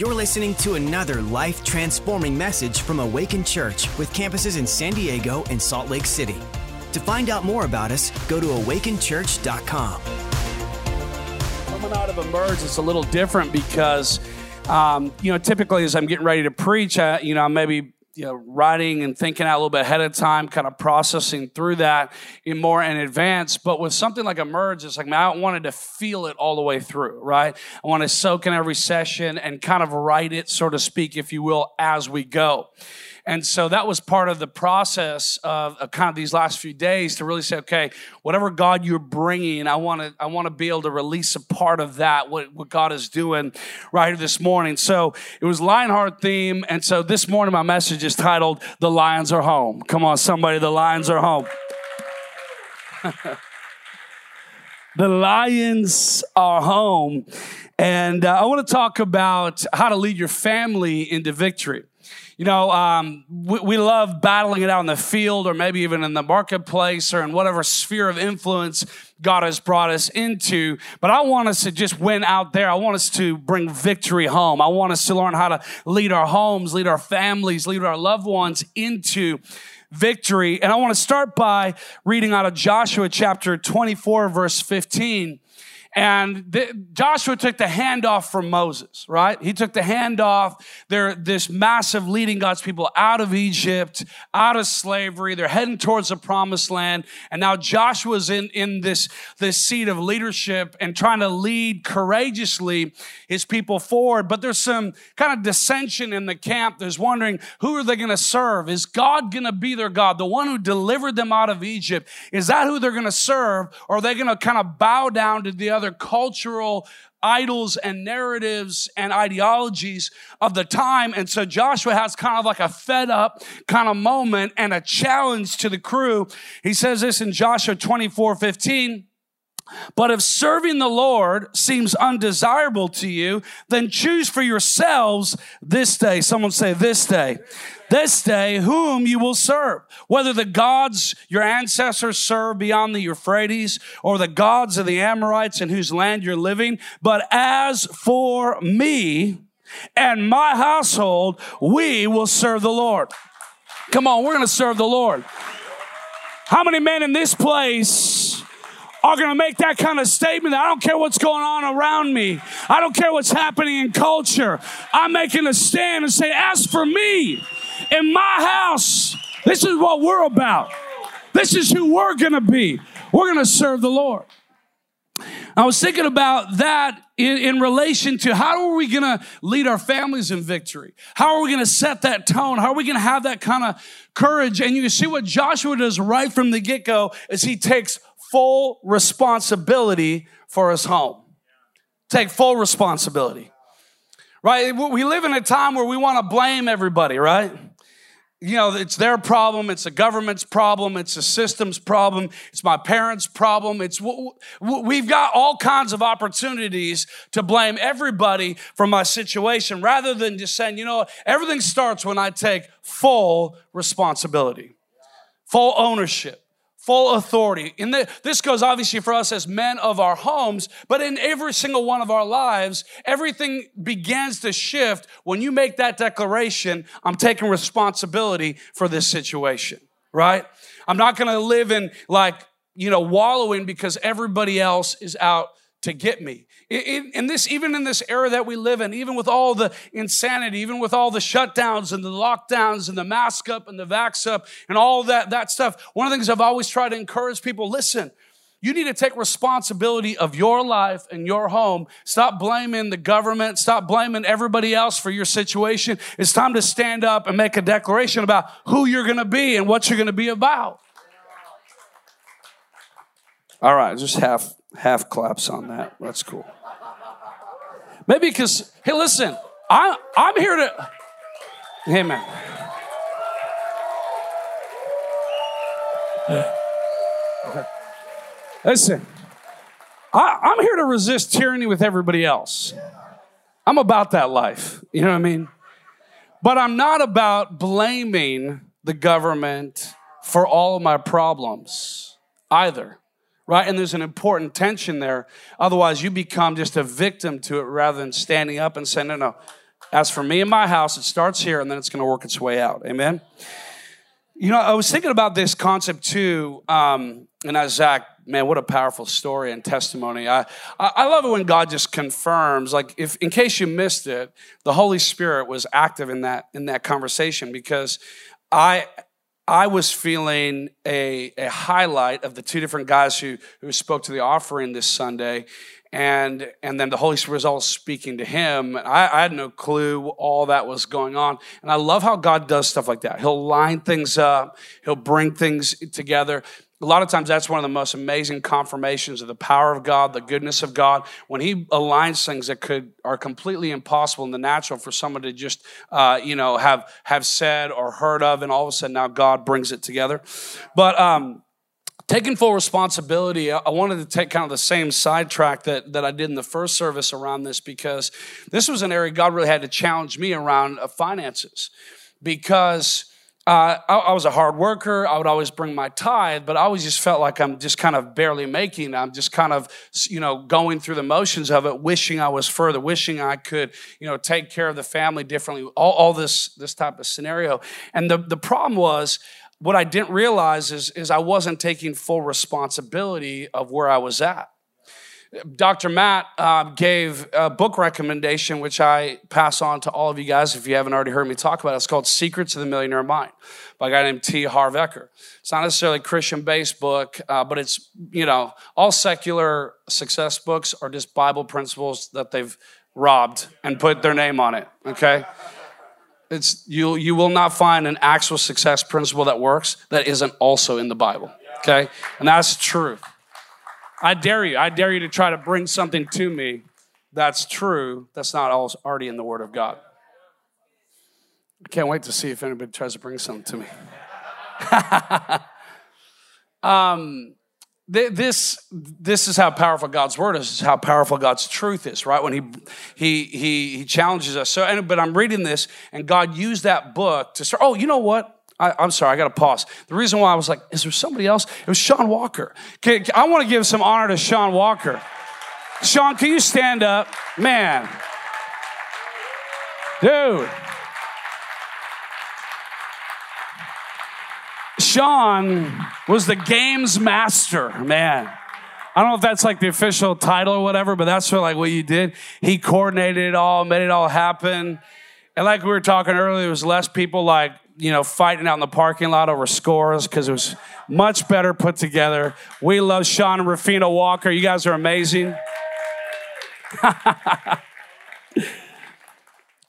You're listening to another life transforming message from Awaken Church with campuses in San Diego and Salt Lake City. To find out more about us, go to awakenchurch.com. Coming out of Emerge, it's a little different because, um, you know, typically as I'm getting ready to preach, I, you know, maybe you know, writing and thinking out a little bit ahead of time, kind of processing through that in more in advance. But with something like Emerge, it's like, man, I wanted to feel it all the way through, right? I want to soak in every session and kind of write it, so to speak, if you will, as we go. And so that was part of the process of, of, kind of these last few days to really say, okay, whatever God you're bringing, I want to I want to be able to release a part of that, what, what God is doing right here this morning. So it was Lionheart theme, and so this morning my message is titled "The Lions Are Home." Come on, somebody, the Lions are home. the Lions are home. And uh, I want to talk about how to lead your family into victory. You know, um, we, we, love battling it out in the field or maybe even in the marketplace or in whatever sphere of influence God has brought us into. But I want us to just win out there. I want us to bring victory home. I want us to learn how to lead our homes, lead our families, lead our loved ones into victory. And I want to start by reading out of Joshua chapter 24, verse 15. And the, Joshua took the handoff from Moses, right? He took the handoff. They're this massive leading God's people out of Egypt, out of slavery. They're heading towards the promised land. And now Joshua's in, in this, this seat of leadership and trying to lead courageously his people forward. But there's some kind of dissension in the camp. There's wondering who are they going to serve? Is God going to be their God? The one who delivered them out of Egypt? Is that who they're going to serve? Or are they going to kind of bow down to the other other cultural idols and narratives and ideologies of the time. And so Joshua has kind of like a fed up kind of moment and a challenge to the crew. He says this in Joshua 24 15. But if serving the Lord seems undesirable to you, then choose for yourselves this day. Someone say this day this day whom you will serve, whether the gods your ancestors served beyond the Euphrates or the gods of the Amorites in whose land you're living. But as for me and my household, we will serve the Lord. Come on, we're going to serve the Lord. How many men in this place are going to make that kind of statement I don't care what's going on around me. I don't care what's happening in culture. I'm making a stand and say, as for me in my house, this is what we're about. This is who we're going to be. We're going to serve the Lord. I was thinking about that in, in relation to how are we going to lead our families in victory? How are we going to set that tone? How are we going to have that kind of courage? And you see what Joshua does right from the get go is he takes full responsibility for his home. Take full responsibility. Right? We live in a time where we want to blame everybody, right? you know, it's their problem, it's the government's problem, it's the system's problem, it's my parents' problem. It's we've got all kinds of opportunities to blame everybody for my situation rather than just saying, you know, everything starts when I take full responsibility, full ownership full authority. And this goes obviously for us as men of our homes, but in every single one of our lives, everything begins to shift when you make that declaration I'm taking responsibility for this situation, right? I'm not gonna live in like, you know, wallowing because everybody else is out to get me. In, in, this, even in this era that we live in, even with all the insanity, even with all the shutdowns and the lockdowns and the mask up and the vax up and all that, that stuff, one of the things I've always tried to encourage people, listen, you need to take responsibility of your life and your home. Stop blaming the government. Stop blaming everybody else for your situation. It's time to stand up and make a declaration about who you're going to be and what you're going to be about. All right, just half half claps on that. That's cool. Maybe because, hey, listen, I, I'm here to, man. Listen, I, I'm here to resist tyranny with everybody else. I'm about that life. You know what I mean? But I'm not about blaming the government for all of my problems either right? And there's an important tension there. Otherwise, you become just a victim to it rather than standing up and saying, no, no, As for me and my house, it starts here and then it's going to work its way out. Amen. You know, I was thinking about this concept too, um, and as Zach, man, what a powerful story and testimony. I, I love it when God just confirms, like, if in case you missed it, the Holy Spirit was active in that in that conversation because I I was feeling a, a highlight of the two different guys who, who spoke to the offering this Sunday. And, and then the Holy Spirit was all speaking to him. I, I had no clue all that was going on. And I love how God does stuff like that. He'll line things up, He'll bring things together a lot of times that's one of the most amazing confirmations of the power of God, the goodness of God, when He aligns things that could are completely impossible in the natural for someone to just uh, you know have have said or heard of, and all of a sudden now God brings it together. But um, taking full responsibility, I wanted to take kind of the same sidetrack that that I did in the first service around this because this was an area God really had to challenge me around uh, finances because uh, I, I, was a hard worker. I would always bring my tithe, but I always just felt like I'm just kind of barely making. I'm just kind of, you know, going through the motions of it, wishing I was further, wishing I could, you know, take care of the family differently. All, all this this type of scenario. And the the problem was, what I didn't realize is is I wasn't taking full responsibility of where I was at. Dr. Matt uh, gave a book recommendation, which I pass on to all of you guys if you haven't already heard me talk about it. It's called Secrets of the Millionaire Mind by a guy named T. Harv Eker. It's not necessarily a Christian based book, uh, but it's, you know, all secular success books are just Bible principles that they've robbed and put their name on it, okay? It's, you, you will not find an actual success principle that works that isn't also in the Bible, okay? And that's truth. I dare you. I dare you to try to bring something to me that's true, that's not already in the Word of God. I can't wait to see if anybody tries to bring something to me. um, this this is how powerful God's word is. Is how powerful God's truth is. Right when he he he he challenges us. So, but I'm reading this, and God used that book to start. Oh, you know what? I, am sorry, I got to pause. The reason why I was like, is there somebody else? It was Sean Walker. Can, I want to give some honor to Sean Walker. Sean, can you stand up? Man. Dude. Sean was the games master, man. I don't know if that's like the official title or whatever, but that's what, like what you did. He coordinated it all, made it all happen. And like we were talking earlier, it was less people like you know, fighting out in the parking lot over scores because it was much better put together. We love Sean and Rafina Walker. You guys are amazing.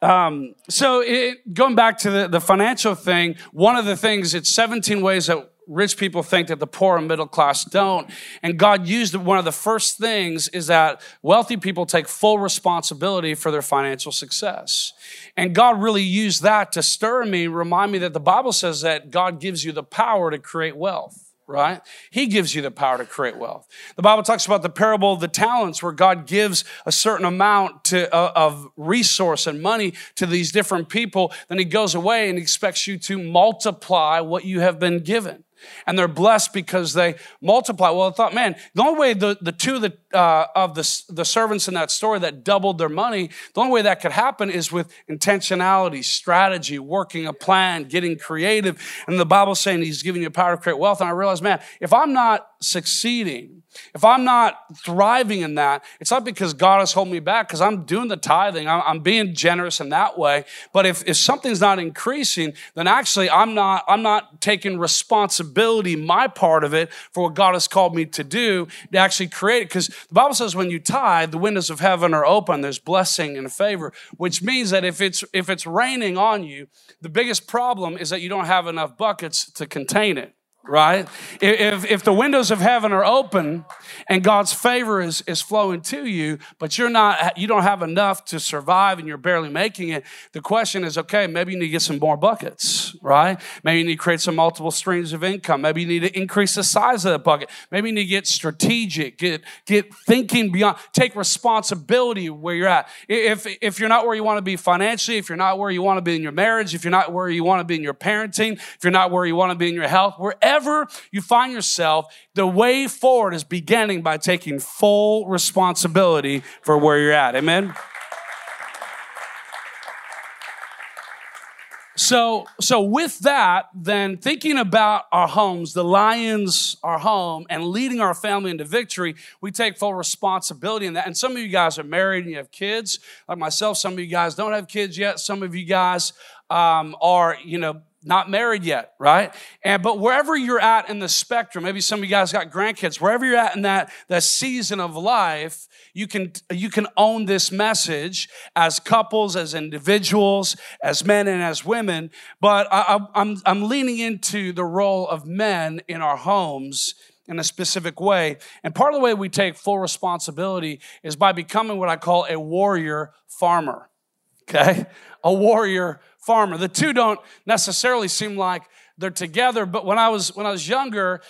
um, so, it, going back to the, the financial thing, one of the things, it's 17 ways that rich people think that the poor and middle class don't. And God used one of the first things is that wealthy people take full responsibility for their financial success. And God really used that to stir me, remind me that the Bible says that God gives you the power to create wealth right? He gives you the power to create wealth. The Bible talks about the parable of the talents where God gives a certain amount to, uh, of resource and money to these different people. Then he goes away and expects you to multiply what you have been given and they're blessed because they multiply. Well, I thought, man, the only way the, the two the, uh, of the, the servants in that story that doubled their money, the only way that could happen is with intentionality, strategy, working a plan, getting creative. And the Bible's saying he's giving you power to create wealth. And I realized, man, if I'm not succeeding, if I'm not thriving in that, it's not because God has held me back, because I'm doing the tithing. I'm, I'm, being generous in that way. But if, if something's not increasing, then actually I'm not, I'm not taking responsibility, my part of it, for what God has called me to do to actually create it. Because the Bible says when you tithe, the windows of heaven are open. There's blessing and favor, which means that if it's if it's raining on you, the biggest problem is that you don't have enough buckets to contain it right? If, if the windows of heaven are open and God's favor is, is flowing to you, but you're not, you don't have enough to survive and you're barely making it, the question is, okay, maybe you need to get some more buckets, right? Maybe you need to create some multiple streams of income. Maybe you need to increase the size of the bucket. Maybe you need to get strategic, get, get thinking beyond, take responsibility where you're at. If, if you're not where you want to be financially, if you're not where you want to be in your marriage, if you're not where you want to be in your parenting, if you're not where you want to be in your health, wherever wherever you find yourself, the way forward is beginning by taking full responsibility for where you're at. Amen? So, so with that, then thinking about our homes, the lions, our home, and leading our family into victory, we take full responsibility in that. And some of you guys are married and you have kids, like myself. Some of you guys don't have kids yet. Some of you guys um, are, you know, not married yet, right? And but wherever you're at in the spectrum, maybe some of you guys got grandkids, wherever you're at in that, that season of life, you can you can own this message as couples, as individuals, as men and as women. But I, I'm I'm leaning into the role of men in our homes in a specific way. And part of the way we take full responsibility is by becoming what I call a warrior farmer. Okay? A warrior farmer. The two don't necessarily seem like they're together, but when I was when I was younger,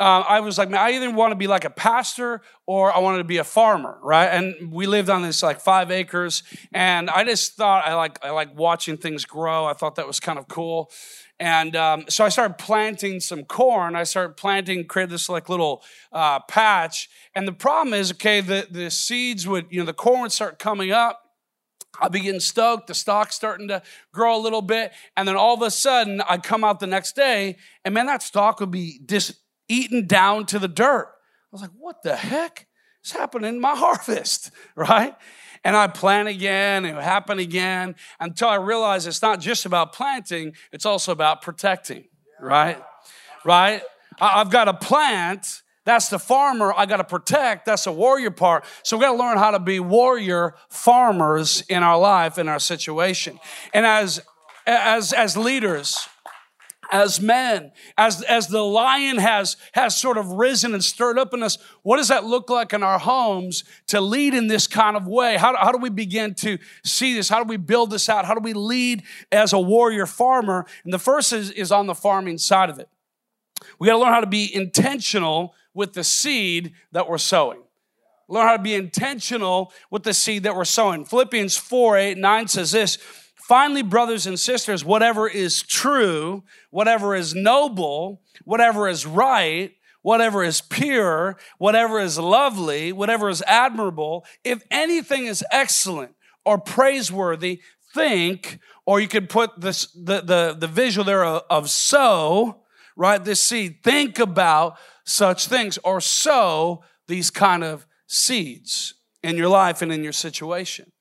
uh, I was like, man, I either want to be like a pastor or I wanted to be a farmer, right? And we lived on this like five acres, and I just thought I like I like watching things grow. I thought that was kind of cool, and um, so I started planting some corn. I started planting, created this like little uh, patch, and the problem is, okay, the the seeds would, you know, the corn would start coming up, I'd be getting stoked, the stock's starting to grow a little bit, and then all of a sudden I'd come out the next day, and man, that stock would be just eaten down to the dirt. I was like, what the heck is happening in my harvest, right? And I plant again, and it would happen again until I realized it's not just about planting, it's also about protecting, right? Right? I've got to plant that's the farmer I got to protect. That's the warrior part. So we got to learn how to be warrior farmers in our life, in our situation. And as, as, as leaders, as men, as, as the lion has, has sort of risen and stirred up in us, what does that look like in our homes to lead in this kind of way? How, how do we begin to see this? How do we build this out? How do we lead as a warrior farmer? And the first is, is on the farming side of it. We got to learn how to be intentional with the seed that we're sowing. Learn how to be intentional with the seed that we're sowing. Philippians 4 8, 9 says this Finally, brothers and sisters, whatever is true, whatever is noble, whatever is right, whatever is pure, whatever is lovely, whatever is admirable, if anything is excellent or praiseworthy, think, or you could put this, the, the, the visual there of, of sow, right? This seed. Think about such things or sow these kind of seeds in your life and in your situation.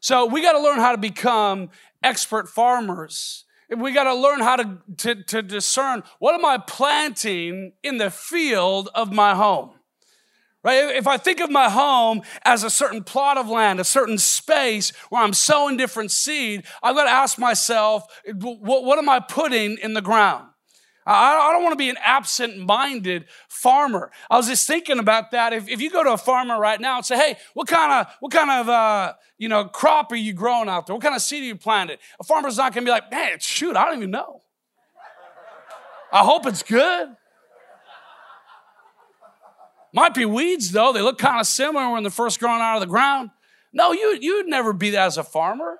So we got to learn how to become expert farmers. We got to learn how to, to, to discern what am I planting in the field of my home? Right? If I think of my home as a certain plot of land, a certain space where I'm sowing different seed, I've got to ask myself, what, what am I putting in the ground? I don't want to be an absent minded farmer. I was just thinking about that. If, if you go to a farmer right now and say, hey, what kind of, what kind of, uh, you know, crop are you growing out there? What kind of seed are you planted? A farmer's not going to be like, man, shoot, I don't even know. I hope it's good. Might be weeds though. They look kind of similar when they're first growing out of the ground. No, you, you'd never be that as a farmer.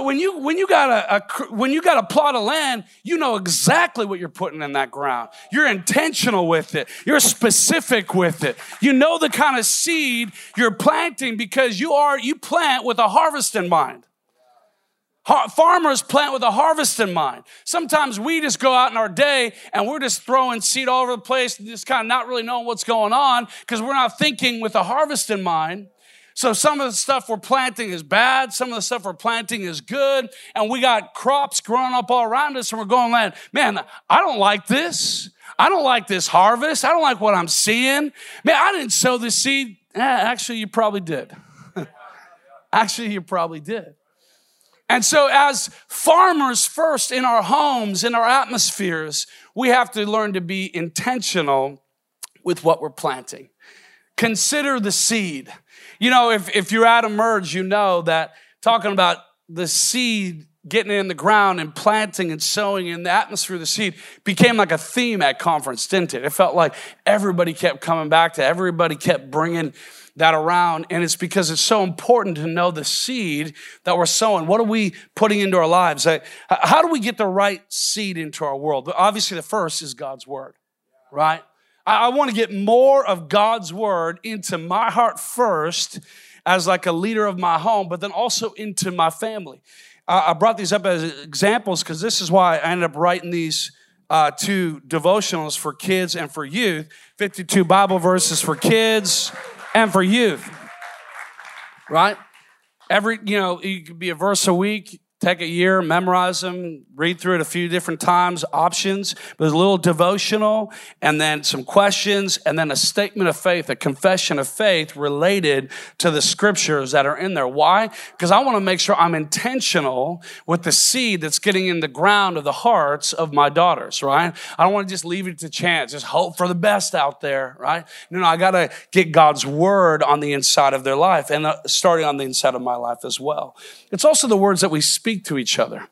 When you, when, you got a, a, when you got a plot of land, you know exactly what you're putting in that ground. You're intentional with it. You're specific with it. You know the kind of seed you're planting because you are, you plant with a harvest in mind. Farmers plant with a harvest in mind. Sometimes we just go out in our day and we're just throwing seed all over the place and just kind of not really knowing what's going on because we're not thinking with a harvest in mind. So some of the stuff we're planting is bad, some of the stuff we're planting is good, and we got crops growing up all around us, and we're going, man, man, I don't like this. I don't like this harvest. I don't like what I'm seeing. Man, I didn't sow this seed. Eh, actually, you probably did. actually, you probably did. And so, as farmers first in our homes, in our atmospheres, we have to learn to be intentional with what we're planting. Consider the seed. You know, if, if you're at Emerge, you know that talking about the seed getting in the ground and planting and sowing in the atmosphere of the seed became like a theme at conference, didn't it? It felt like everybody kept coming back to, everybody kept bringing that around. And it's because it's so important to know the seed that we're sowing. What are we putting into our lives? How do we get the right seed into our world? Obviously, the first is God's word, right? I, I want to get more of God's word into my heart first as like a leader of my home, but then also into my family. I brought these up as examples because this is why I ended up writing these uh, two devotionals for kids and for youth 52 Bible verses for kids and for youth. Right? Every, you know, it could be a verse a week take a year, memorize them, read through it a few different times, options, but a little devotional, and then some questions, and then a statement of faith, a confession of faith related to the scriptures that are in there. Why? Because I want to make sure I'm intentional with the seed that's getting in the ground of the hearts of my daughters, right? I don't want to just leave it to chance, just hope for the best out there, right? No, no, I got to get God's word on the inside of their life and uh, starting on the inside of my life as well. It's also the words that we speak speak to each other.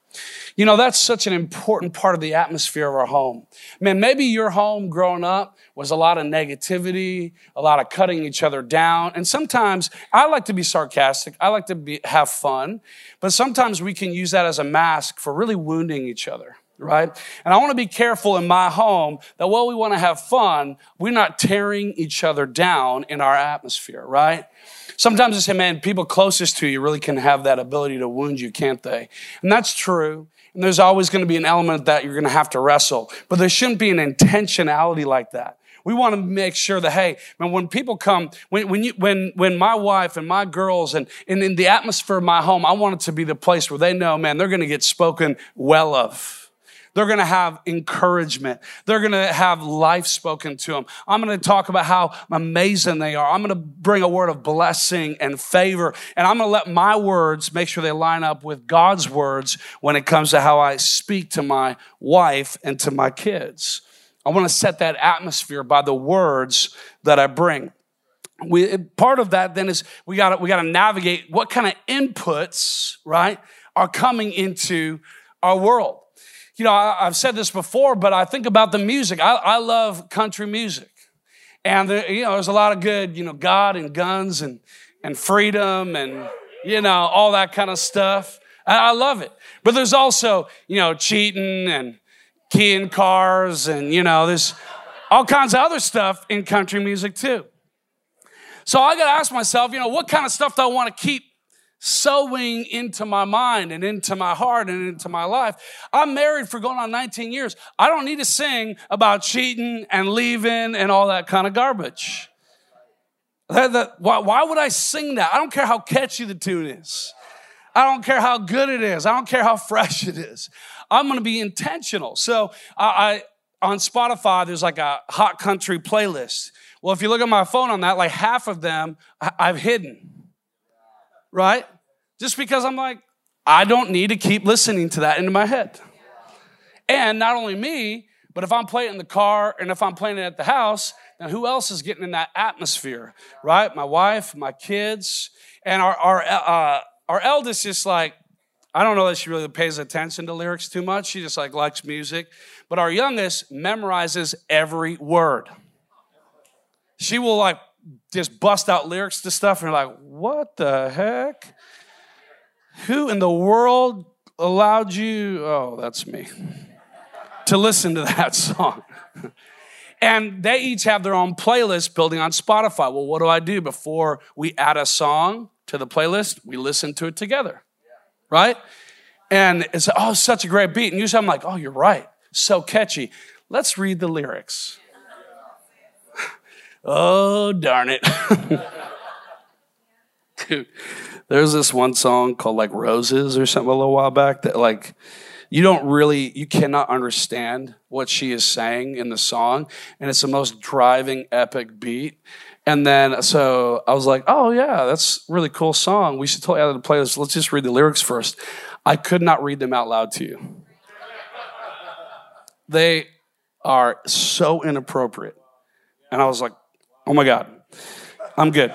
You know, that's such an important part of the atmosphere of our home. Man, maybe your home growing up was a lot of negativity, a lot of cutting each other down. And sometimes I like to be sarcastic. I like to be, have fun, but sometimes we can use that as a mask for really wounding each other right? And I want to be careful in my home that while we want to have fun, we're not tearing each other down in our atmosphere, right? Sometimes I say, man, people closest to you really can have that ability to wound you, can't they? And that's true. And there's always going to be an element that you're going to have to wrestle. But there shouldn't be an intentionality like that. We want to make sure that, hey, man, when people come, when, when, you, when, when my wife and my girls and, and in the atmosphere of my home, I want it to be the place where they know, man, they're going to get spoken well of. They're going to have encouragement. They're going to have life spoken to them. I'm going to talk about how amazing they are. I'm going to bring a word of blessing and favor. And I'm going to let my words make sure they line up with God's words when it comes to how I speak to my wife and to my kids. I want to set that atmosphere by the words that I bring. We, part of that then is we got we got to navigate what kind of inputs, right, are coming into our world you know, I, have said this before, but I think about the music. I, I love country music. And, you know, there's a lot of good, you know, God and guns and, and freedom and, you know, all that kind of stuff. I, I love it. But there's also, you know, cheating and keying cars and, you know, there's all kinds of other stuff in country music too. So I got to ask myself, you know, what kind of stuff do I want to keep sowing into my mind and into my heart and into my life. I'm married for going on 19 years. I don't need to sing about cheating and leaving and all that kind of garbage. Why, why would I sing that? I don't care how catchy the tune is. I don't care how good it is. I don't care how fresh it is. I'm going to be intentional. So I, I on Spotify, there's like a hot country playlist. Well, if you look at my phone on that, like half of them I've hidden right? Just because I'm like, I don't need to keep listening to that into my head. And not only me, but if I'm playing in the car and if I'm playing it at the house, then who else is getting in that atmosphere, right? My wife, my kids, and our our uh, our eldest is like, I don't know that she really pays attention to lyrics too much. She just like likes music, but our youngest memorizes every word. She will like just bust out lyrics to stuff, and you're like, what the heck? Who in the world allowed you? Oh, that's me. to listen to that song. and they each have their own playlist building on Spotify. Well, what do I do before we add a song to the playlist? We listen to it together, right? And it's oh, such a great beat. And usually I'm like, oh, you're right, so catchy. Let's read the lyrics. Oh, darn it. Dude, there's this one song called like Roses or something a little while back that like you don't really you cannot understand what she is saying in the song and it's the most driving epic beat. And then so i was like oh yeah that's really cool song. We should totally add it to the playlist. Let's just read the lyrics first. I could not read them out loud to you. They are so inappropriate. And i was like Oh my God. I'm good.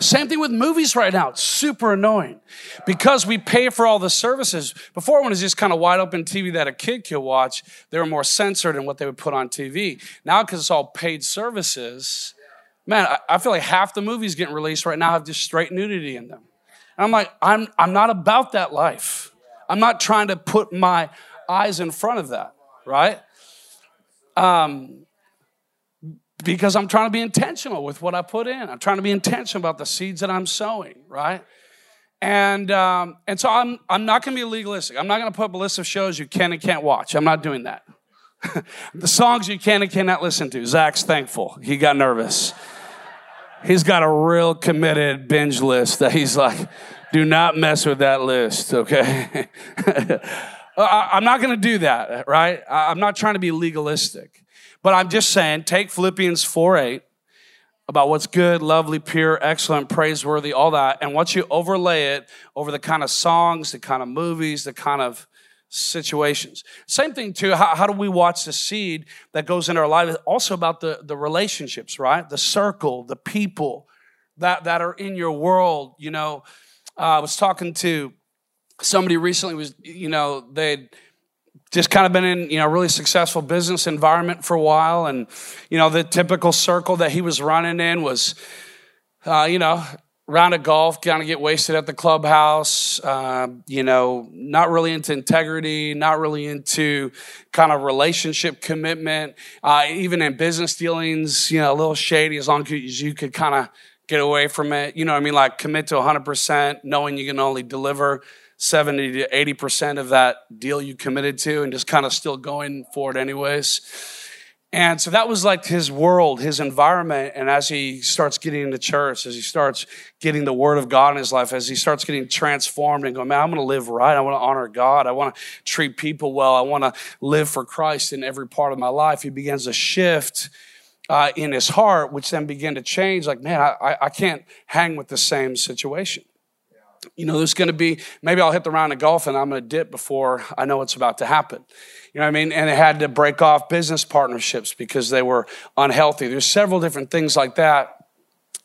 Same thing with movies right now. It's super annoying because we pay for all the services. Before, when it was just kind of wide open TV that a kid could watch, they were more censored in what they would put on TV. Now, because it's all paid services, man, I, feel like half the movies getting released right now have just straight nudity in them. And I'm like, I'm, I'm not about that life. I'm not trying to put my eyes in front of that, right? Um, because I'm trying to be intentional with what I put in. I'm trying to be intentional about the seeds that I'm sowing, right? And, um, and so I'm, I'm not going to be legalistic. I'm not going to put up a list of shows you can and can't watch. I'm not doing that. the songs you can and cannot listen to. Zach's thankful. He got nervous. He's got a real committed binge list that he's like, do not mess with that list, okay? I'm not going to do that, right? I'm not trying to be legalistic. But I'm just saying, take Philippians 4 8 about what's good, lovely, pure, excellent, praiseworthy, all that. And once you overlay it over the kind of songs, the kind of movies, the kind of situations. Same thing too, how, how do we watch the seed that goes into our life? Also about the, the relationships, right? The circle, the people that, that are in your world. You know, uh, I was talking to somebody recently was, you know, they'd just kind of been in, you know, really successful business environment for a while. And, you know, the typical circle that he was running in was, uh, you know, round of golf, kind of get wasted at the clubhouse, uh, you know, not really into integrity, not really into kind of relationship commitment, uh, even in business dealings, you know, a little shady as long as you could kind of get away from it. You know I mean? Like commit to 100%, knowing you can only deliver 70 to 80% of that deal you committed to and just kind of still going for it anyways. And so that was like his world, his environment. And as he starts getting into church, as he starts getting the word of God in his life, as he starts getting transformed and going, man, I'm going to live right. I want to honor God. I want to treat people well. I want to live for Christ in every part of my life. He begins to shift uh, in his heart, which then began to change. Like, man, I, I can't hang with the same situation. You know, there's going to be, maybe I'll hit the round of golf and I'm going to dip before I know what's about to happen. You know what I mean? And it had to break off business partnerships because they were unhealthy. There's several different things like that.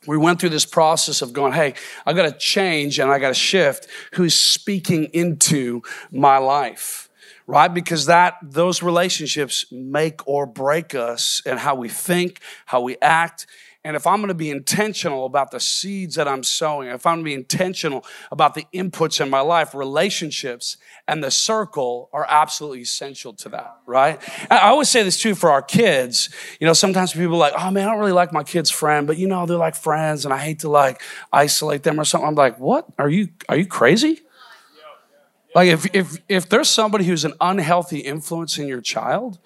We went through this process of going, hey, I got to change and I got to shift who's speaking into my life right because that those relationships make or break us and how we think how we act and if I'm going to be intentional about the seeds that I'm sowing, if I'm going to be intentional about the inputs in my life, relationships and the circle are absolutely essential to that, right? I always say this too for our kids. You know, sometimes people are like, oh man, I don't really like my kid's friend, but you know, they're like friends and I hate to like isolate them or something. I'm like, what? Are you, are you crazy? Like if, if, if there's somebody who's an unhealthy influence in your child,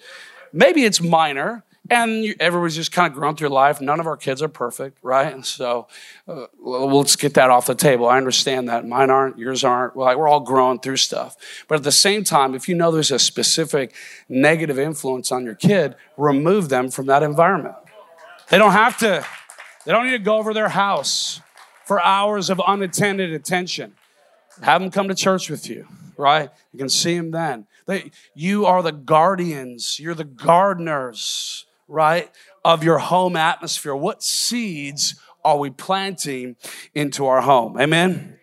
maybe it's minor, and you, everybody's just kind of grown through life. None of our kids are perfect, right? And so uh, well, let's get that off the table. I understand that. Mine aren't, yours aren't. We're, like, we're all growing through stuff. But at the same time, if you know there's a specific negative influence on your kid, remove them from that environment. They don't have to, they don't need to go over their house for hours of unattended attention. Have them come to church with you, right? You can see them then. They, you are the guardians, you're the gardeners right, of your home atmosphere. What seeds are we planting into our home? Amen?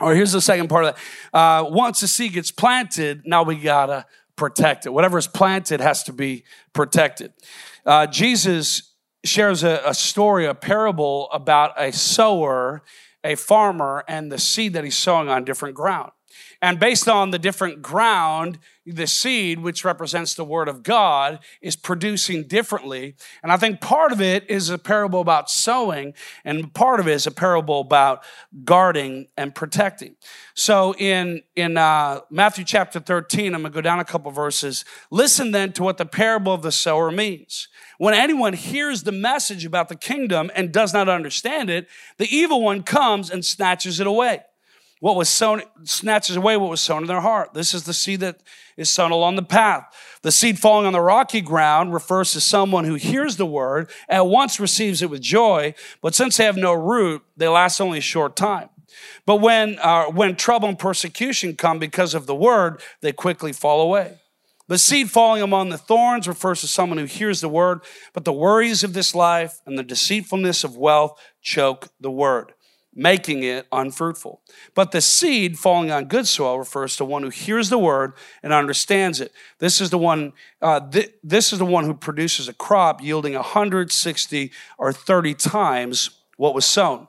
Or here's the second part of that. Uh, once a seed gets planted, now we gotta protect it. Whatever is planted has to be protected. Uh, Jesus shares a, a story, a parable about a sower, a farmer, and the seed that he's sowing on different ground. And based on the different ground, the seed, which represents the word of God, is producing differently. And I think part of it is a parable about sowing, and part of it is a parable about guarding and protecting. So in, in uh, Matthew chapter 13, I'm going to go down a couple verses. Listen then to what the parable of the sower means. When anyone hears the message about the kingdom and does not understand it, the evil one comes and snatches it away what was sown snatches away what was sown in their heart. This is the seed that is sown along the path. The seed falling on the rocky ground refers to someone who hears the word, at once receives it with joy, but since they have no root, they last only a short time. But when, uh, when trouble and persecution come because of the word, they quickly fall away. The seed falling among the thorns refers to someone who hears the word, but the worries of this life and the deceitfulness of wealth choke the word making it unfruitful. But the seed falling on good soil refers to one who hears the word and understands it. This is the one. Uh, th- this is the one who produces a crop yielding 160 or 30 times what was sown.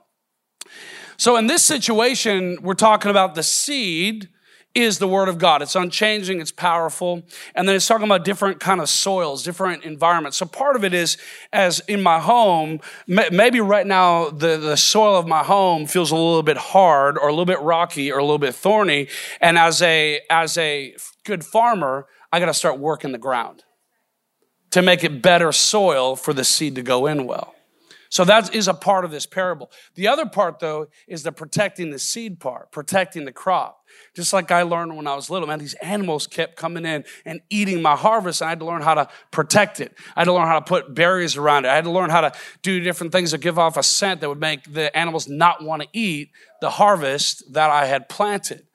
So in this situation, we're talking about the seed is the word of God. It's unchanging, it's powerful. And then it's talking about different kind of soils, different environments. So part of it is as in my home, maybe right now the, the soil of my home feels a little bit hard or a little bit rocky or a little bit thorny. And as a as a good farmer, I got to start working the ground to make it better soil for the seed to go in well. So that is a part of this parable. The other part, though, is the protecting the seed part, protecting the crop. Just like I learned when I was little, man, these animals kept coming in and eating my harvest, and I had to learn how to protect it. I had to learn how to put barriers around it. I had to learn how to do different things that give off a scent that would make the animals not want to eat the harvest that I had planted.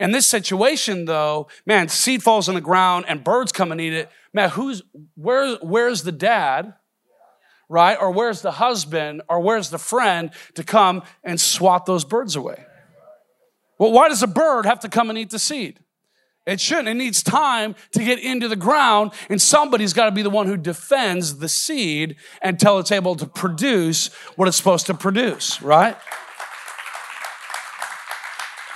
In this situation, though, man, seed falls on the ground and birds come and eat it. Man, who's where, where's the dad? Right? Or where's the husband or where's the friend to come and swat those birds away? Well, why does a bird have to come and eat the seed? It shouldn't. It needs time to get into the ground, and somebody's got to be the one who defends the seed until it's able to produce what it's supposed to produce, right?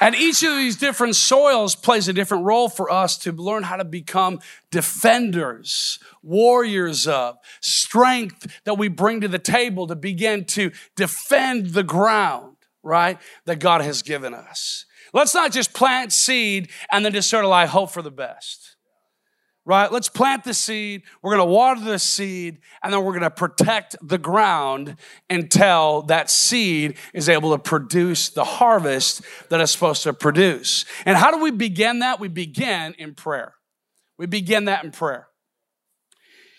And each of these different soils plays a different role for us to learn how to become defenders, warriors of strength that we bring to the table to begin to defend the ground, right? That God has given us. Let's not just plant seed and then just sort of like hope for the best. Right? Let's plant the seed. We're going to water the seed and then we're going to protect the ground until that seed is able to produce the harvest that it's supposed to produce. And how do we begin that? We begin in prayer. We begin that in prayer.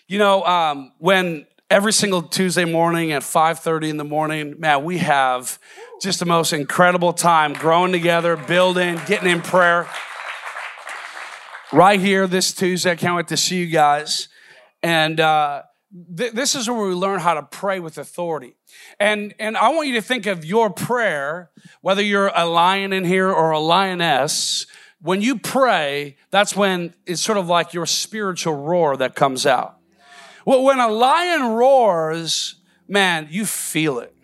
You know, um, when every single Tuesday morning at 5:30 in the morning, man, we have just the most incredible time growing together, building, getting in prayer. Right here this Tuesday, I can't wait to see you guys. And uh, th- this is where we learn how to pray with authority. And, and I want you to think of your prayer, whether you're a lion in here or a lioness, when you pray, that's when it's sort of like your spiritual roar that comes out. Well, when a lion roars, man, you feel it.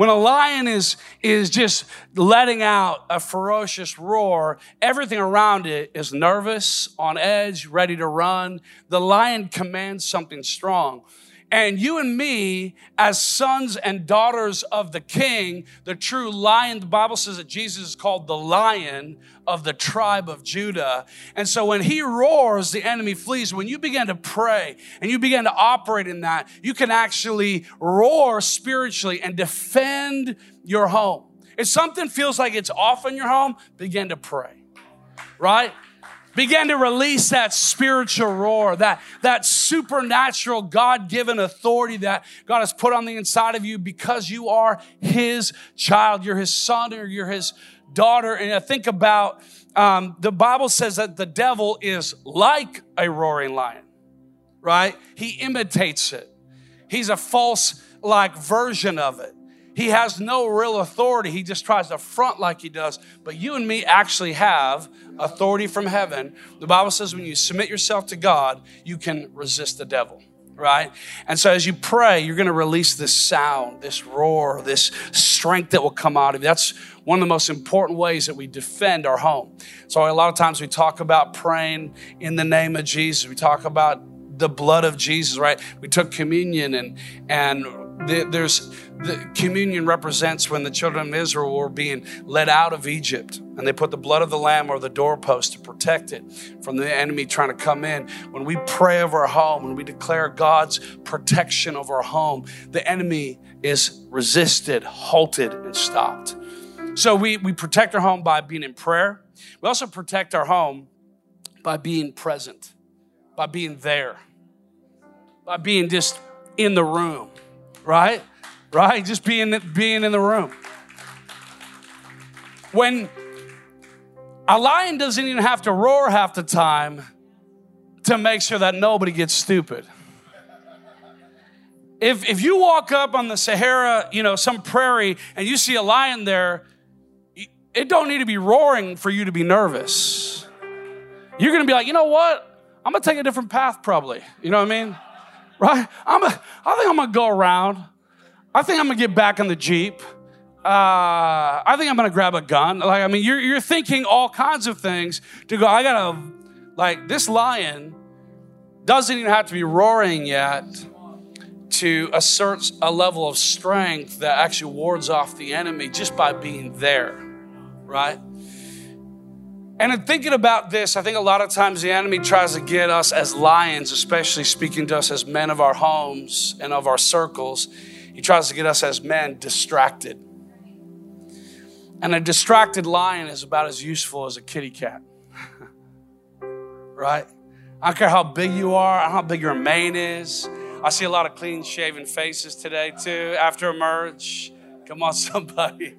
When a lion is, is just letting out a ferocious roar, everything around it is nervous, on edge, ready to run. The lion commands something strong. And you and me, as sons and daughters of the king, the true lion, the Bible says that Jesus is called the lion of the tribe of Judah. And so when he roars, the enemy flees. When you begin to pray and you begin to operate in that, you can actually roar spiritually and defend your home. If something feels like it's off in your home, begin to pray, right? Begin to release that spiritual roar, that, that supernatural God given authority that God has put on the inside of you because you are His child. You're His son or you're His daughter. And I think about um, the Bible says that the devil is like a roaring lion, right? He imitates it, he's a false like version of it. He has no real authority. He just tries to front like he does. But you and me actually have authority from heaven. The Bible says when you submit yourself to God, you can resist the devil right? And so as you pray, you're going to release this sound, this roar, this strength that will come out of you. That's one of the most important ways that we defend our home. So a lot of times we talk about praying in the name of Jesus. We talk about the blood of Jesus, right? We took communion and and there's the communion represents when the children of Israel were being led out of Egypt and they put the blood of the lamb or the doorpost to protect it from the enemy trying to come in. When we pray over our home, when we declare God's protection over our home, the enemy is resisted, halted, and stopped. So we, we protect our home by being in prayer. We also protect our home by being present, by being there, by being just in the room right? Right? Just being, being in the room. When a lion doesn't even have to roar half the time to make sure that nobody gets stupid. If, if you walk up on the Sahara, you know, some prairie, and you see a lion there, it don't need to be roaring for you to be nervous. You're gonna be like, you know what? I'm gonna take a different path, probably. You know what I mean? Right? I'm a, I think I'm gonna go around. I think I'm gonna get back in the Jeep. uh, I think I'm gonna grab a gun. Like, I mean, you're, you're thinking all kinds of things to go, I gotta, like, this lion doesn't even have to be roaring yet to assert a level of strength that actually wards off the enemy just by being there, right? And in thinking about this, I think a lot of times the enemy tries to get us as lions, especially speaking to us as men of our homes and of our circles. He tries to get us as men distracted. And a distracted lion is about as useful as a kitty cat. right? I don't care how big you are, I don't how big your mane is. I see a lot of clean shaven faces today too after Emerge. Come on, somebody.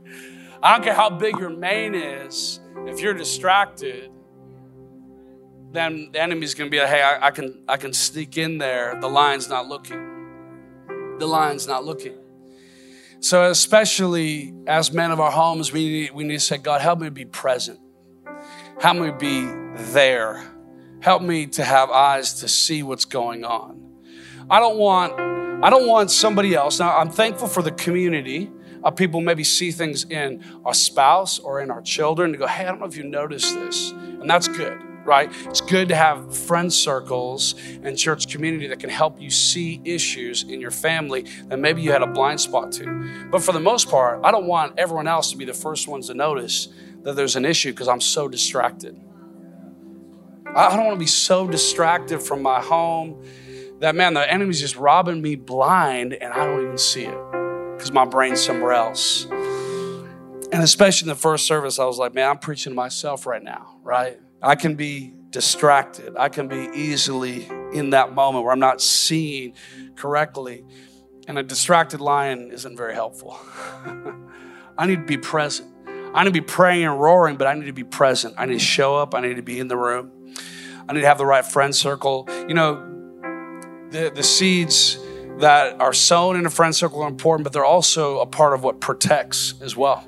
I don't care how big your mane is, if you're distracted, then the enemy's gonna be like, hey, I, I can I can sneak in there. The lion's not looking. The lion's not looking. So, especially as men of our homes, we need, we need to say, God, help me be present. Help me be there. Help me to have eyes to see what's going on. I don't want, I don't want somebody else. Now, I'm thankful for the community people maybe see things in our spouse or in our children to go, hey, I don't know if you noticed this. And that's good right? It's good to have friend circles and church community that can help you see issues in your family that maybe you had a blind spot to. But for the most part, I don't want everyone else to be the first ones to notice that there's an issue because I'm so distracted. I don't want to be so distracted from my home that, man, the enemy's just robbing me blind and I don't even see it because my brain's somewhere else. And especially in the first service, I was like, man, I'm preaching to myself right now, right? I can be distracted. I can be easily in that moment where I'm not seeing correctly. And a distracted lion isn't very helpful. I need to be present. I need to be praying and roaring, but I need to be present. I need to show up. I need to be in the room. I need to have the right friend circle. You know, the, the seeds that are sown in a friend circle are important, but they're also a part of what protects as well.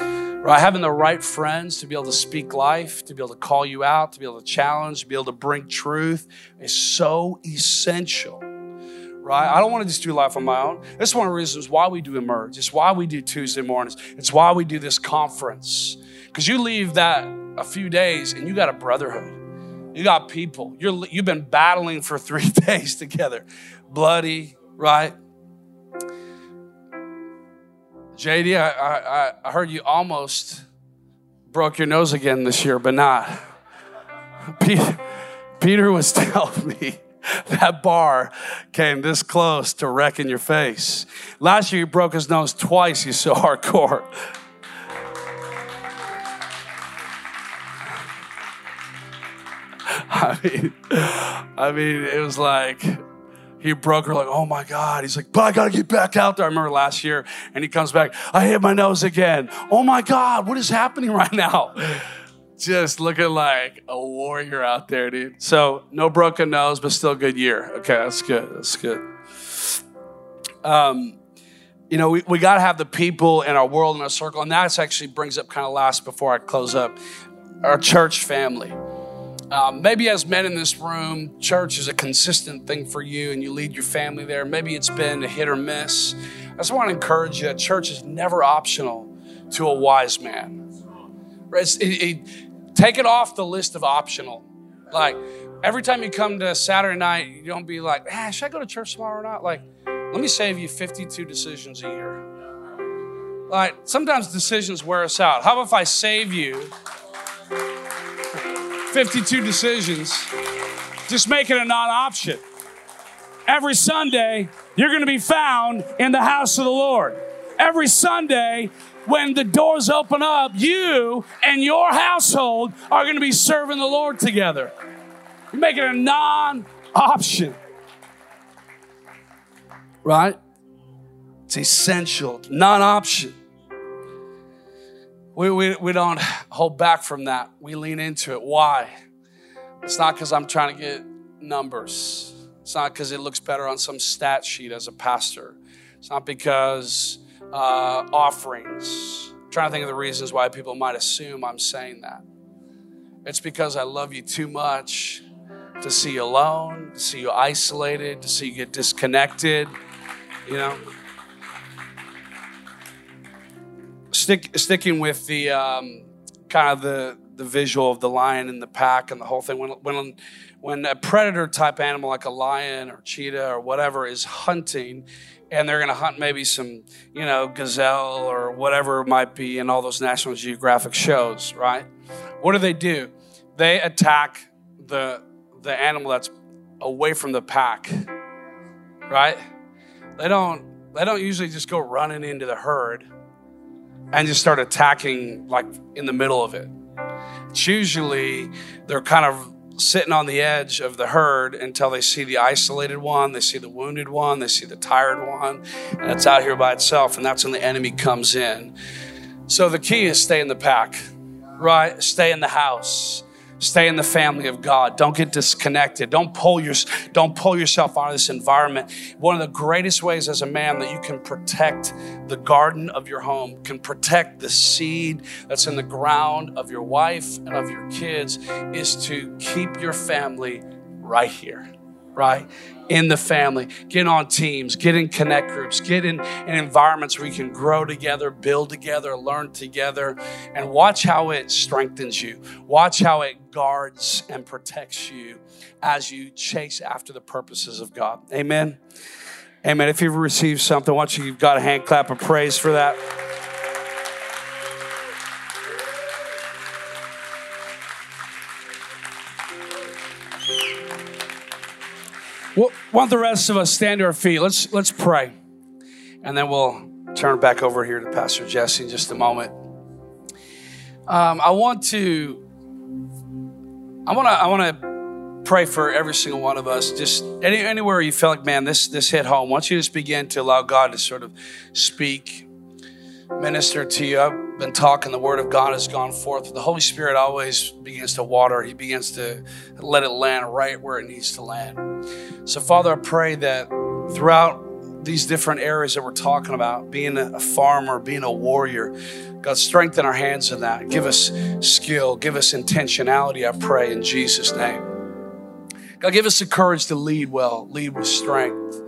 Right? Having the right friends to be able to speak life, to be able to call you out, to be able to challenge, to be able to bring truth is so essential. Right? I don't want to just do life on my own. That's one of the reasons why we do Emerge. It's why we do Tuesday mornings. It's why we do this conference. Because you leave that a few days and you got a brotherhood. You got people. You're, you've been battling for three days together. Bloody, right? JD, I, I, I heard you almost broke your nose again this year, but not. Peter, Peter was telling me that bar came this close to wrecking your face. Last year, he broke his nose twice. He's so hardcore. I mean, I mean, it was like he broke her like, oh my God. He's like, but I gotta get back out there. I remember last year, and he comes back, I hit my nose again. Oh my God, what is happening right now? Just looking like a warrior out there, dude. So no broken nose, but still good year. Okay, that's good. That's good. Um, you know, we, we got to have the people in our world in our circle. And that actually brings up kind of last before I close up our church family. Um, maybe as men in this room, church is a consistent thing for you and you lead your family there. Maybe it's been a hit or miss. I just want to encourage you that church is never optional to a wise man. It, it, take it off the list of optional. Like every time you come to Saturday night, you don't be like, ah, should I go to church tomorrow or not? Like, let me save you 52 decisions a year. Like sometimes decisions wear us out. How about if I save you 52 decisions, just make it a non option. Every Sunday, you're going to be found in the house of the Lord. Every Sunday, when the doors open up, you and your household are going to be serving the Lord together. You make it a non option. Right? It's essential, non option. We, we, we don't hold back from that. We lean into it. Why? It's not because I'm trying to get numbers. It's not because it looks better on some stat sheet as a pastor. It's not because uh, offerings. I'm trying to think of the reasons why people might assume I'm saying that. It's because I love you too much to see you alone, to see you isolated, to see you get disconnected, you know. Stick, sticking with the um, kind of the the visual of the lion in the pack and the whole thing. When when when a predator type animal like a lion or cheetah or whatever is hunting, and they're going to hunt maybe some you know gazelle or whatever it might be in all those National Geographic shows, right? What do they do? They attack the the animal that's away from the pack, right? They don't they don't usually just go running into the herd and just start attacking like in the middle of it. It's usually they're kind of sitting on the edge of the herd until they see the isolated one, they see the wounded one, they see the tired one, and it's out here by itself, and that's when the enemy comes in. So the key is stay in the pack, right? Stay in the house. Stay in the family of God. Don't get disconnected. Don't pull your, don't pull yourself out of this environment. One of the greatest ways as a man that you can protect the garden of your home, can protect the seed that's in the ground of your wife and of your kids, is to keep your family right here, right? in the family. Get on teams, get in connect groups, get in, in environments where you can grow together, build together, learn together, and watch how it strengthens you. Watch how it guards and protects you as you chase after the purposes of God. Amen. Amen. If you've received something, once you've got a hand clap of praise for that. Well, why don't the rest of us stand to our feet? Let's let's pray, and then we'll turn back over here to Pastor Jesse in just a moment. Um, I want to, I want to, I want to pray for every single one of us. Just any, anywhere you feel like, man, this this hit home. Once you just begin to allow God to sort of speak, minister to you. I've been talking. The Word of God has gone forth. The Holy Spirit always begins to water. He begins to let it land right where it needs to land. So, Father, I pray that throughout these different areas that we're talking about, being a farmer, being a warrior, God, strengthen our hands in that. Give us skill, give us intentionality, I pray, in Jesus' name. God, give us the courage to lead well, lead with strength,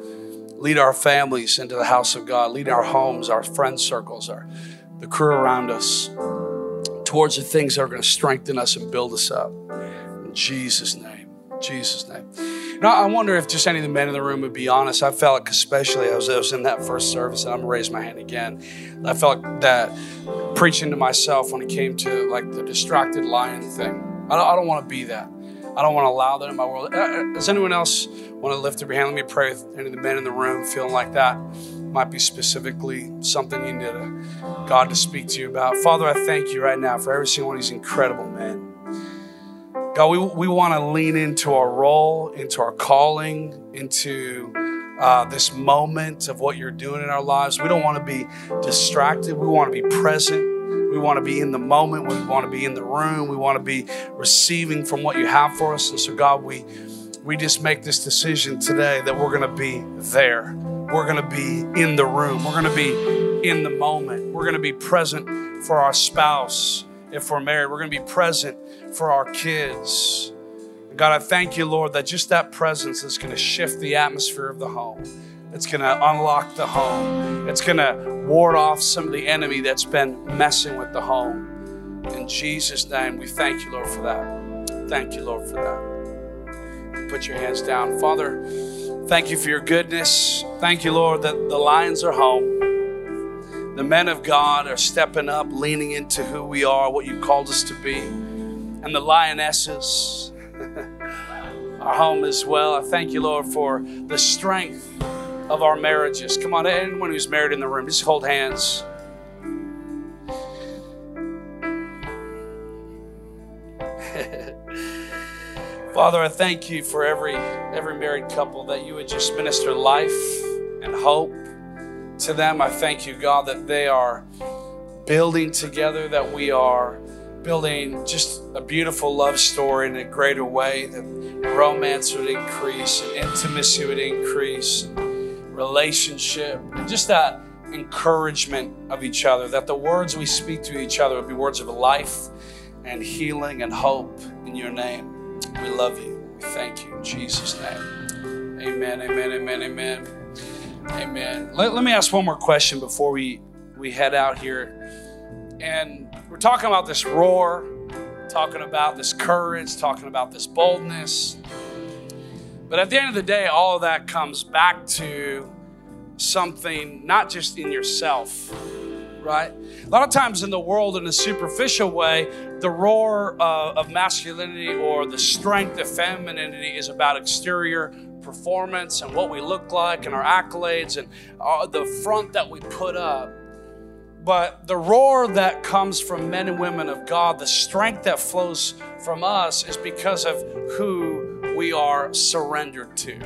lead our families into the house of God, lead our homes, our friend circles, our the crew around us towards the things that are going to strengthen us and build us up. In Jesus' name. Jesus' name. Now, I wonder if just any of the men in the room would be honest. I felt, especially as I was in that first service, and I'm gonna raise my hand again. I felt that preaching to myself when it came to like the distracted lion thing. I don't, I don't want to be that. I don't want to allow that in my world. Uh, uh, does anyone else want to lift up your hand? Let me pray with any of the men in the room feeling like that might be specifically something you need God to speak to you about. Father, I thank you right now for every single one of these incredible men. God, we, we want to lean into our role, into our calling, into uh, this moment of what you're doing in our lives. We don't want to be distracted. We want to be present. We want to be in the moment. We want to be in the room. We want to be receiving from what you have for us. And so, God, we we just make this decision today that we're going to be there. We're going to be in the room. We're going to be in the moment. We're going to be present for our spouse if we're married. We're going to be present for our kids. God, I thank you, Lord, that just that presence is going to shift the atmosphere of the home. It's going to unlock the home. It's going to ward off some of the enemy that's been messing with the home. In Jesus' name, we thank you, Lord, for that. Thank you, Lord, for that. Put your hands down. Father, thank you for your goodness. Thank you, Lord, that the lions are home. The men of God are stepping up, leaning into who we are, what you called us to be and the lionesses, our home as well. I thank you, Lord, for the strength of our marriages. Come on, anyone who's married in the room, just hold hands. Father, I thank you for every every married couple that you would just minister life and hope to them. I thank you, God, that they are building together, that we are building just a beautiful love story in a greater way, that romance would increase and intimacy would increase, relationship, and just that encouragement of each other, that the words we speak to each other would be words of life and healing and hope in your name. We love you. We thank you in Jesus' name. Amen, amen, amen, amen. Amen. Let, let me ask one more question before we, we head out here. And we're talking about this roar, talking about this courage, talking about this boldness. But at the end of the day, all of that comes back to something not just in yourself, right? A lot of times in the world, in a superficial way, the roar uh, of masculinity or the strength of femininity is about exterior performance and what we look like and our accolades and uh, the front that we put up. But the roar that comes from men and women of God, the strength that flows from us, is because of who we are surrendered to.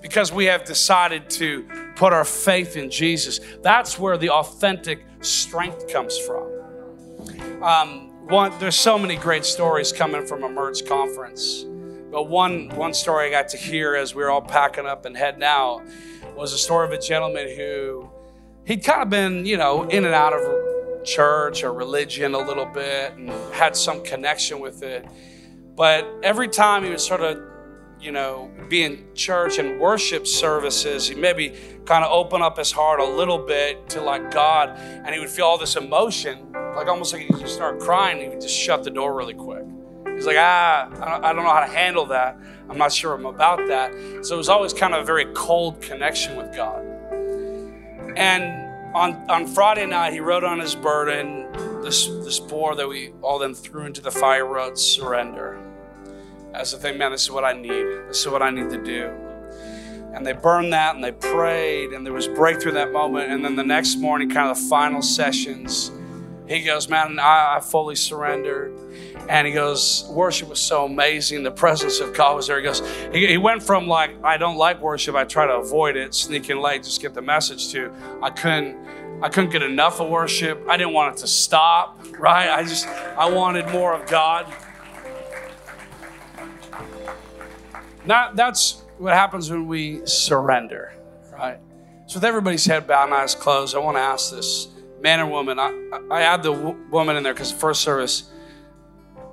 Because we have decided to put our faith in Jesus. That's where the authentic strength comes from. Um, one, there's so many great stories coming from Emerge Conference. But one, one story I got to hear as we were all packing up and heading out was a story of a gentleman who he'd kind of been, you know, in and out of church or religion a little bit and had some connection with it. But every time he would sort of, you know, be in church and worship services, he maybe kind of open up his heart a little bit to like God, and he would feel all this emotion, like almost like he just start crying. He would just shut the door really quick. He's like, ah, I don't know how to handle that. I'm not sure I'm about that. So it was always kind of a very cold connection with God. And on, on Friday night, he wrote on his burden this, this board that we all then threw into the fire wrote surrender. As if they, man, this is what I need. This is what I need to do. And they burned that and they prayed, and there was breakthrough that moment. And then the next morning, kind of the final sessions, he goes, Man, I, I fully surrendered. And he goes, Worship was so amazing. The presence of God was there. He goes, he, he went from like, I don't like worship, I try to avoid it, sneak in late, just get the message to I couldn't. I couldn't get enough of worship. I didn't want it to stop, right? I just I wanted more of God. Now, that's what happens when we surrender, right? So, with everybody's head bowed and eyes closed, I want to ask this man or woman. I, I add the w- woman in there because first service,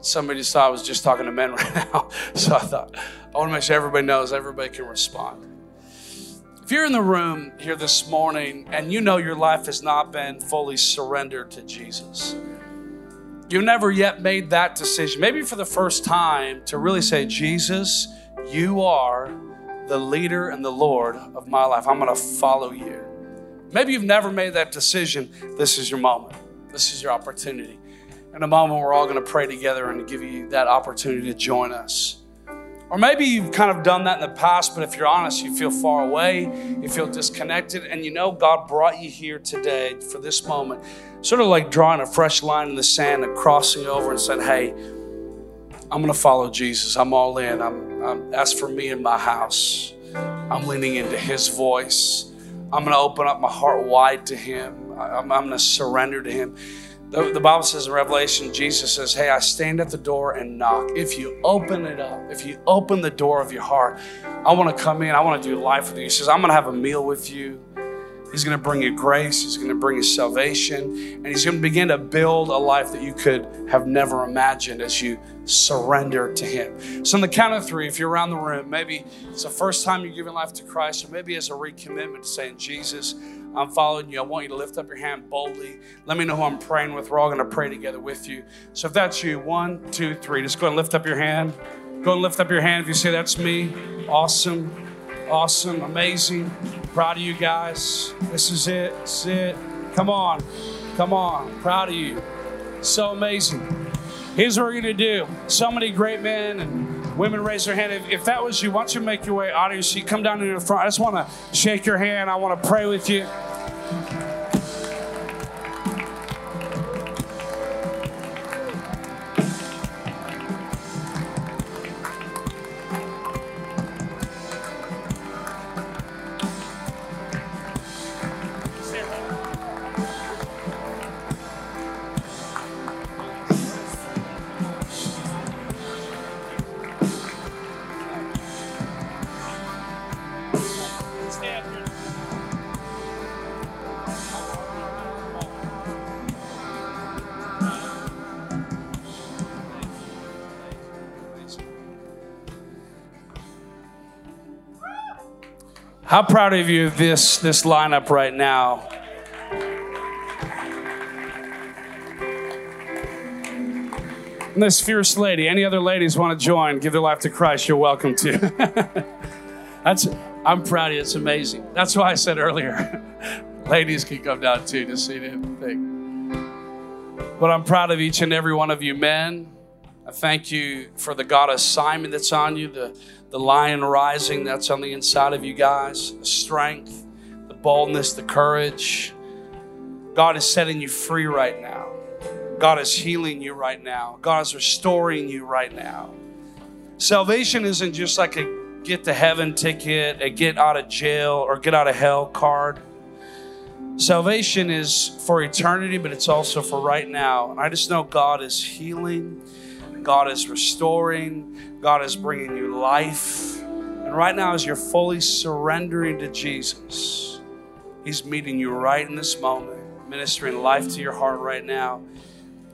somebody just thought I was just talking to men right now. So I thought, I want to make sure everybody knows, everybody can respond. If you're in the room here this morning and you know your life has not been fully surrendered to Jesus, you've never yet made that decision, maybe for the first time, to really say, Jesus, you are the leader and the Lord of my life. I'm going to follow you. Maybe you've never made that decision. This is your moment. This is your opportunity. In a moment, we're all going to pray together and give you that opportunity to join us. Or maybe you've kind of done that in the past, but if you're honest, you feel far away, you feel disconnected, and you know God brought you here today for this moment, sort of like drawing a fresh line in the sand and crossing over and saying, Hey, I'm to follow Jesus. I'm all in. I'm, I'm, as for me and my house, I'm leaning into His voice. I'm to open up my heart wide to Him. I'm, I'm to surrender to Him. The, the, Bible says in Revelation, Jesus says, Hey, I stand at the door and knock. If you open it up, if you open the door of your heart, I want to come in. I want to do life with you. He says, I'm going to have a meal with you. He's going to bring you grace. He's going to bring you salvation. And He's going to begin to build a life that you could have never imagined as you surrender to Him. So, on the count of three, if you're around the room, maybe it's the first time you're giving life to Christ, or maybe as a recommitment to saying, Jesus, I'm following you. I want you to lift up your hand boldly. Let me know who I'm praying with. We're all going to pray together with you. So, if that's you, one, two, three, just go and lift up your hand. Go and lift up your hand if you say, That's me. Awesome. Awesome, amazing. Proud of you guys. This is it. This is it. Come on. Come on. Proud of you. So amazing. Here's what we're going to do. So many great men and women raise their hand. If, if that was you, why don't you make your way your seat? Come down to the front. I just want to shake your hand. I want to pray with you. How proud of you this, this lineup right now? And this fierce lady, any other ladies want to join, give their life to Christ, you're welcome to. That's, I'm proud of you. It's amazing. That's why I said earlier, ladies can come down too, to see the thing. But I'm proud of each and every one of you men. I thank you for the God assignment that's on you, the, the lion rising that's on the inside of you guys, the strength, the boldness, the courage. God is setting you free right now. God is healing you right now. God is restoring you right now. Salvation isn't just like a get to heaven ticket, a get out of jail or get out of hell card. Salvation is for eternity, but it's also for right now. And I just know God is healing. God is restoring, God is bringing you life. And right now, as you're fully surrendering to Jesus, He's meeting you right in this moment, ministering life to your heart right now.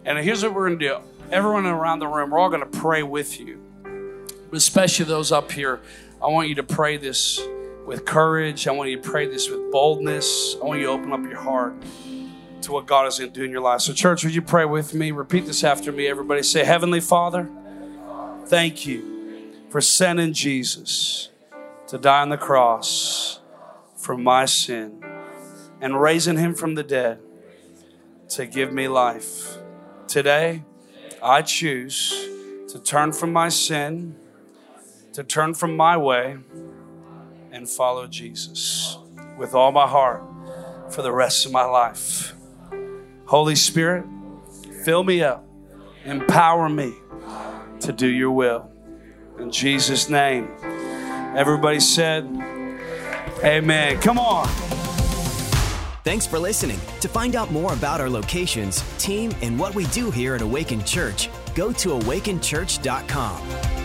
And here's what we're going to do everyone around the room, we're all going to pray with you, especially those up here. I want you to pray this with courage. I want you to pray this with boldness. I want you to open up your heart to what God is going to do in your life. So, church, would you pray with me? Repeat this after me. Everybody say, Heavenly Father, thank you for sending Jesus to die on the cross for my sin and raising him from the dead to give me life. Today, I choose to turn from my sin, to turn from my way, and follow Jesus with all my heart for the rest of my life. Holy Spirit, fill me up, empower me to do your will. In Jesus' name. Everybody said, Amen. Come on. Thanks for listening. To find out more about our locations, team, and what we do here at Awaken Church, go to awakenchurch.com.